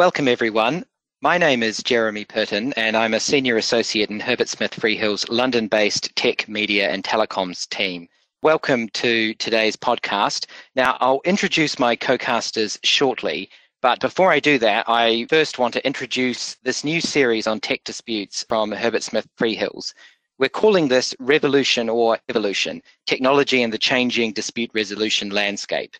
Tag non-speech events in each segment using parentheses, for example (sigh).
Welcome, everyone. My name is Jeremy Purton, and I'm a Senior Associate in Herbert Smith Freehills' London based tech, media, and telecoms team. Welcome to today's podcast. Now, I'll introduce my co casters shortly, but before I do that, I first want to introduce this new series on tech disputes from Herbert Smith Freehills. We're calling this Revolution or Evolution Technology and the Changing Dispute Resolution Landscape.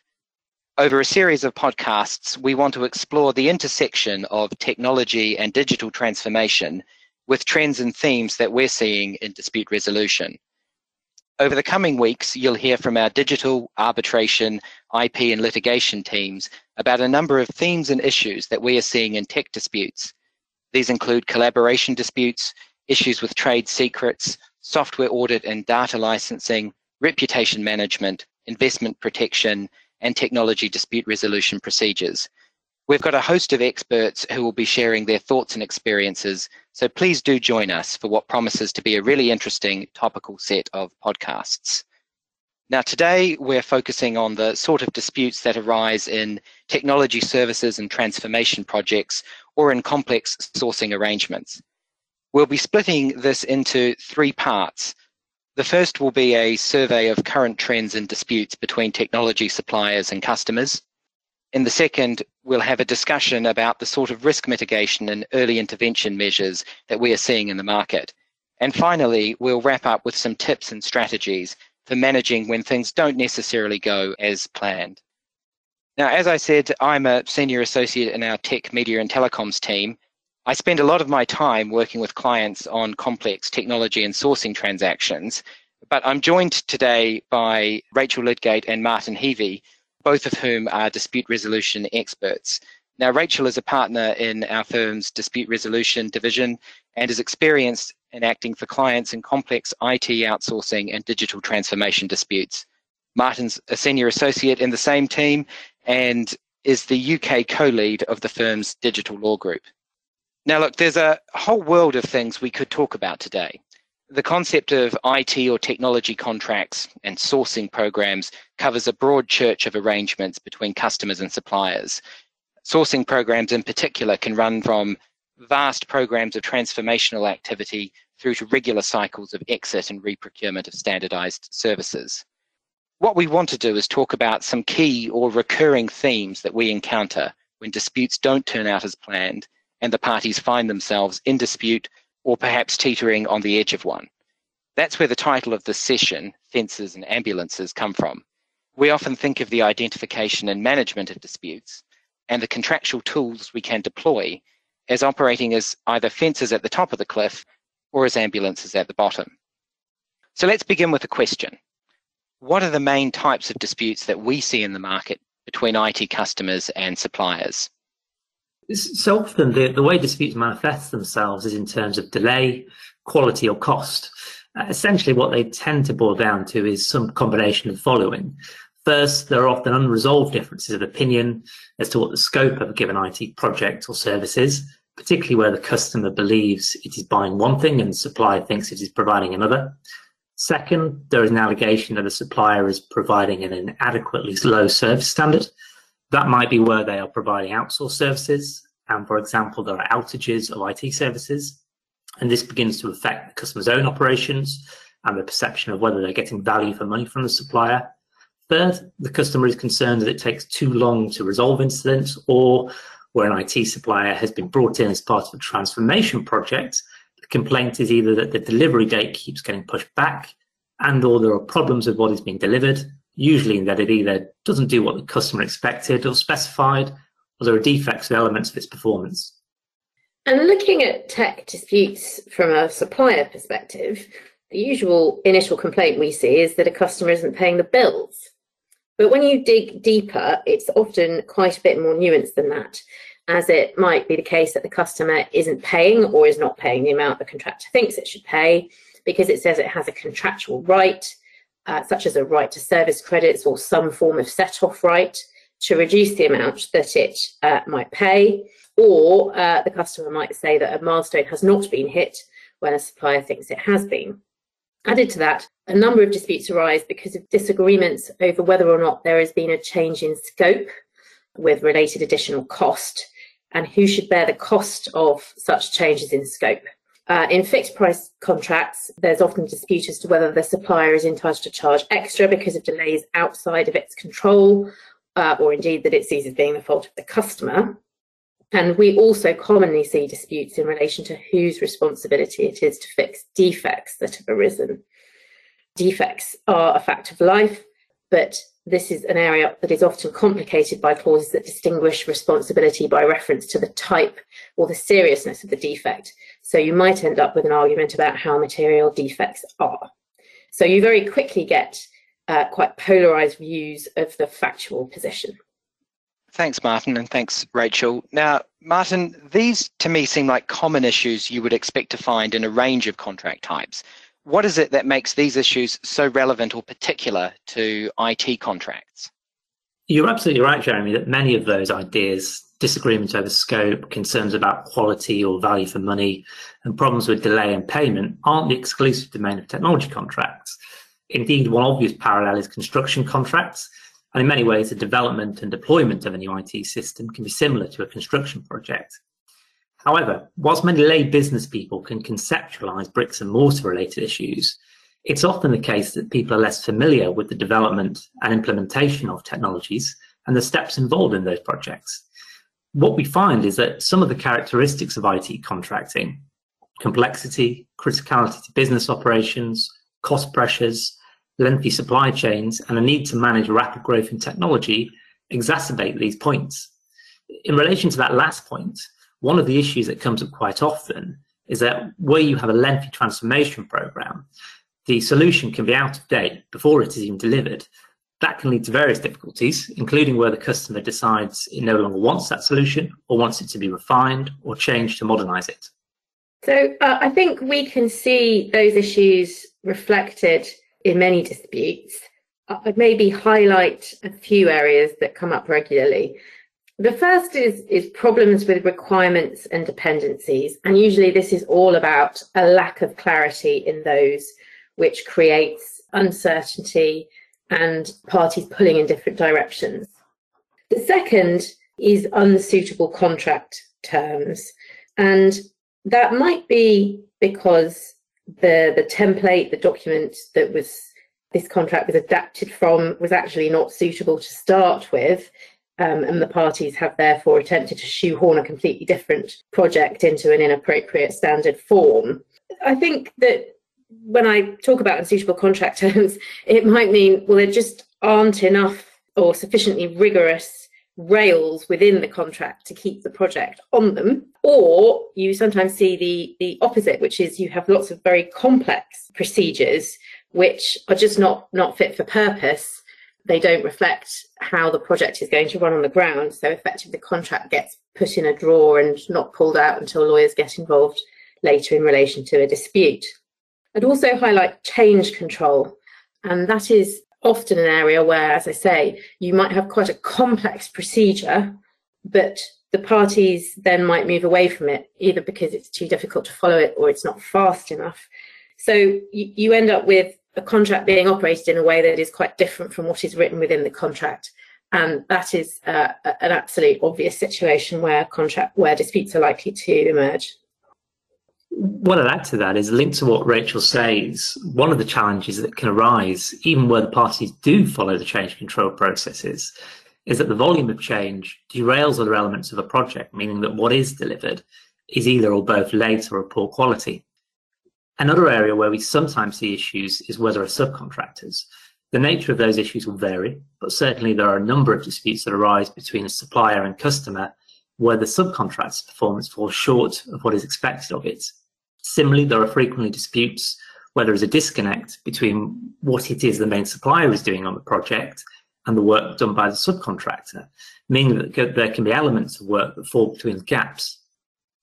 Over a series of podcasts, we want to explore the intersection of technology and digital transformation with trends and themes that we're seeing in dispute resolution. Over the coming weeks, you'll hear from our digital, arbitration, IP, and litigation teams about a number of themes and issues that we are seeing in tech disputes. These include collaboration disputes, issues with trade secrets, software audit and data licensing, reputation management, investment protection, and technology dispute resolution procedures. We've got a host of experts who will be sharing their thoughts and experiences, so please do join us for what promises to be a really interesting topical set of podcasts. Now, today we're focusing on the sort of disputes that arise in technology services and transformation projects or in complex sourcing arrangements. We'll be splitting this into three parts the first will be a survey of current trends and disputes between technology suppliers and customers. In the second, we'll have a discussion about the sort of risk mitigation and early intervention measures that we are seeing in the market. And finally, we'll wrap up with some tips and strategies for managing when things don't necessarily go as planned. Now, as I said, I'm a senior associate in our tech, media, and telecoms team. I spend a lot of my time working with clients on complex technology and sourcing transactions, but I'm joined today by Rachel Lidgate and Martin Heavey, both of whom are dispute resolution experts. Now, Rachel is a partner in our firm's dispute resolution division and is experienced in acting for clients in complex IT outsourcing and digital transformation disputes. Martin's a senior associate in the same team and is the UK co lead of the firm's digital law group. Now, look, there's a whole world of things we could talk about today. The concept of IT or technology contracts and sourcing programs covers a broad church of arrangements between customers and suppliers. Sourcing programs, in particular, can run from vast programs of transformational activity through to regular cycles of exit and reprocurement of standardized services. What we want to do is talk about some key or recurring themes that we encounter when disputes don't turn out as planned and the parties find themselves in dispute or perhaps teetering on the edge of one. That's where the title of this session, Fences and Ambulances, come from. We often think of the identification and management of disputes and the contractual tools we can deploy as operating as either fences at the top of the cliff or as ambulances at the bottom. So let's begin with a question. What are the main types of disputes that we see in the market between IT customers and suppliers? So often the, the way disputes manifest themselves is in terms of delay, quality, or cost. Uh, essentially, what they tend to boil down to is some combination of the following. First, there are often unresolved differences of opinion as to what the scope of a given IT project or service is, particularly where the customer believes it is buying one thing and the supplier thinks it is providing another. Second, there is an allegation that the supplier is providing an inadequately low service standard, that might be where they are providing outsourced services. And for example, there are outages of IT services. And this begins to affect the customer's own operations and the perception of whether they're getting value for money from the supplier. Third, the customer is concerned that it takes too long to resolve incidents or where an IT supplier has been brought in as part of a transformation project. The complaint is either that the delivery date keeps getting pushed back and or there are problems with what is being delivered usually that it either doesn't do what the customer expected or specified, or there are defects in elements of its performance. And looking at tech disputes from a supplier perspective, the usual initial complaint we see is that a customer isn't paying the bills. But when you dig deeper, it's often quite a bit more nuanced than that, as it might be the case that the customer isn't paying or is not paying the amount the contractor thinks it should pay because it says it has a contractual right uh, such as a right to service credits or some form of set off right to reduce the amount that it uh, might pay. Or uh, the customer might say that a milestone has not been hit when a supplier thinks it has been. Added to that, a number of disputes arise because of disagreements over whether or not there has been a change in scope with related additional cost. and who should bear the cost of such changes in scope. Uh, in fixed price contracts, there's often dispute as to whether the supplier is entitled to charge extra because of delays outside of its control, uh, or indeed that it sees as being the fault of the customer. And we also commonly see disputes in relation to whose responsibility it is to fix defects that have arisen. Defects are a fact of life, but this is an area that is often complicated by clauses that distinguish responsibility by reference to the type or the seriousness of the defect. So you might end up with an argument about how material defects are. So you very quickly get uh, quite polarized views of the factual position. Thanks, Martin, and thanks, Rachel. Now, Martin, these to me seem like common issues you would expect to find in a range of contract types. What is it that makes these issues so relevant or particular to IT contracts? You're absolutely right, Jeremy, that many of those ideas, disagreements over scope, concerns about quality or value for money, and problems with delay and payment aren't the exclusive domain of technology contracts. Indeed, one obvious parallel is construction contracts, and in many ways, the development and deployment of a new IT system can be similar to a construction project. However, whilst many lay business people can conceptualize bricks and mortar related issues, it's often the case that people are less familiar with the development and implementation of technologies and the steps involved in those projects. What we find is that some of the characteristics of IT contracting, complexity, criticality to business operations, cost pressures, lengthy supply chains, and a need to manage rapid growth in technology exacerbate these points. In relation to that last point, one of the issues that comes up quite often is that where you have a lengthy transformation program, the solution can be out of date before it is even delivered. That can lead to various difficulties, including where the customer decides it no longer wants that solution or wants it to be refined or changed to modernize it. So uh, I think we can see those issues reflected in many disputes. I'd maybe highlight a few areas that come up regularly. The first is, is problems with requirements and dependencies. And usually this is all about a lack of clarity in those, which creates uncertainty and parties pulling in different directions. The second is unsuitable contract terms. And that might be because the the template, the document that was this contract was adapted from was actually not suitable to start with. Um, and the parties have therefore attempted to shoehorn a completely different project into an inappropriate standard form. I think that when I talk about unsuitable contract terms, (laughs) it might mean, well, there just aren't enough or sufficiently rigorous rails within the contract to keep the project on them. Or you sometimes see the the opposite which is you have lots of very complex procedures which are just not not fit for purpose. They don't reflect how the project is going to run on the ground. So effectively the contract gets put in a drawer and not pulled out until lawyers get involved later in relation to a dispute i'd also highlight change control and that is often an area where, as I say, you might have quite a complex procedure, but the parties then might move away from it, either because it's too difficult to follow it or it's not fast enough. So you, you end up with a contract being operated in a way that is quite different from what is written within the contract. And that is uh, an absolute obvious situation where contract where disputes are likely to emerge what I'd add to that is linked to what Rachel says. One of the challenges that can arise, even where the parties do follow the change control processes, is that the volume of change derails other elements of a project, meaning that what is delivered is either or both late or of poor quality. Another area where we sometimes see issues is whether are subcontractors. The nature of those issues will vary, but certainly there are a number of disputes that arise between a supplier and customer where the subcontractor's performance falls short of what is expected of it. Similarly, there are frequently disputes where there is a disconnect between what it is the main supplier is doing on the project and the work done by the subcontractor, meaning that there can be elements of work that fall between the gaps.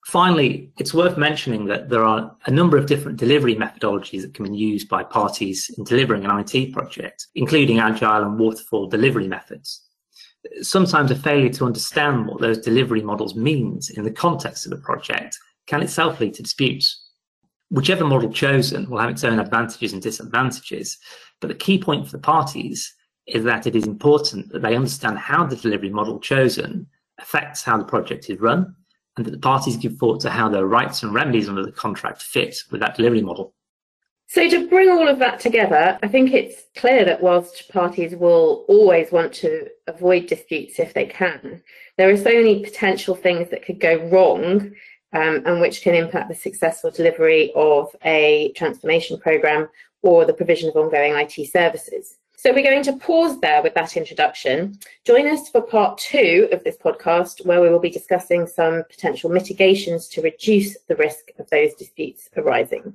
Finally, it's worth mentioning that there are a number of different delivery methodologies that can be used by parties in delivering an IT project, including agile and waterfall delivery methods. Sometimes a failure to understand what those delivery models means in the context of the project can itself lead to disputes whichever model chosen will have its own advantages and disadvantages. But the key point for the parties is that it is important that they understand how the delivery model chosen affects how the project is run and that the parties give thought to how their rights and remedies under the contract fit with that delivery model. So, to bring all of that together, I think it's clear that whilst parties will always want to avoid disputes if they can, there are so many potential things that could go wrong um, and which can impact the successful delivery of a transformation programme or the provision of ongoing IT services. So we're going to pause there with that introduction. Join us for part two of this podcast, where we will be discussing some potential mitigations to reduce the risk of those disputes arising.